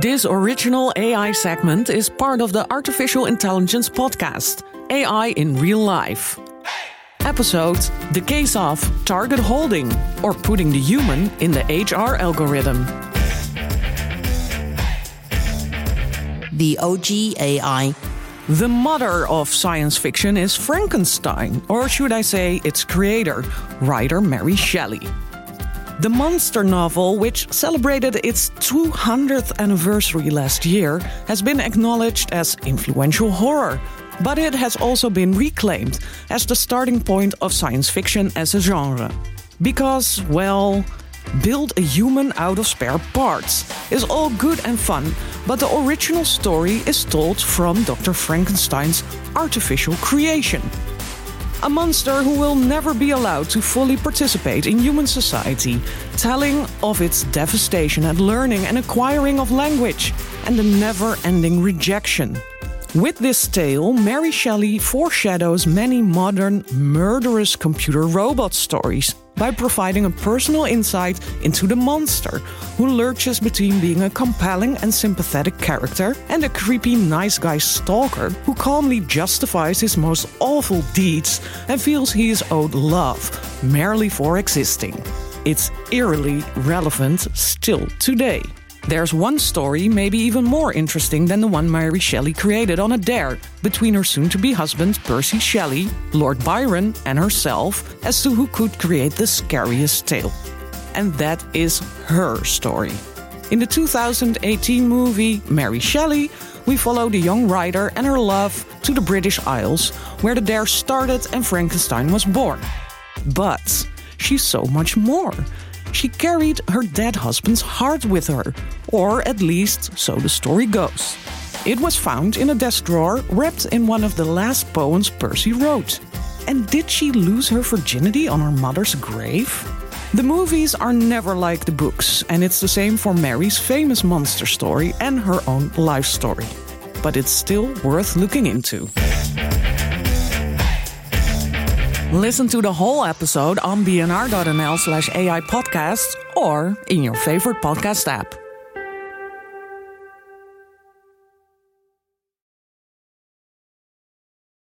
This original AI segment is part of the Artificial Intelligence podcast, AI in Real Life. Episode The Case of Target Holding, or Putting the Human in the HR Algorithm. The OG AI. The mother of science fiction is Frankenstein, or should I say its creator, writer Mary Shelley. The monster novel, which celebrated its 200th anniversary last year, has been acknowledged as influential horror, but it has also been reclaimed as the starting point of science fiction as a genre. Because, well, build a human out of spare parts is all good and fun, but the original story is told from Dr. Frankenstein's artificial creation. A monster who will never be allowed to fully participate in human society, telling of its devastation at learning and acquiring of language, and the never ending rejection. With this tale, Mary Shelley foreshadows many modern, murderous computer robot stories by providing a personal insight into the monster, who lurches between being a compelling and sympathetic character and a creepy nice guy stalker who calmly justifies his most awful deeds and feels he is owed love merely for existing. It's eerily relevant still today. There's one story, maybe even more interesting than the one Mary Shelley created on a dare between her soon to be husband, Percy Shelley, Lord Byron, and herself as to who could create the scariest tale. And that is her story. In the 2018 movie Mary Shelley, we follow the young writer and her love to the British Isles, where the dare started and Frankenstein was born. But she's so much more she carried her dead husband's heart with her, or at least so the story goes. It was found in a desk drawer wrapped in one of the last poems Percy wrote. And did she lose her virginity on her mother's grave? The movies are never like the books, and it's the same for Mary's famous monster story and her own life story. But it's still worth looking into. Listen to the whole episode on bnr.nl slash AI podcasts or in your favorite podcast app.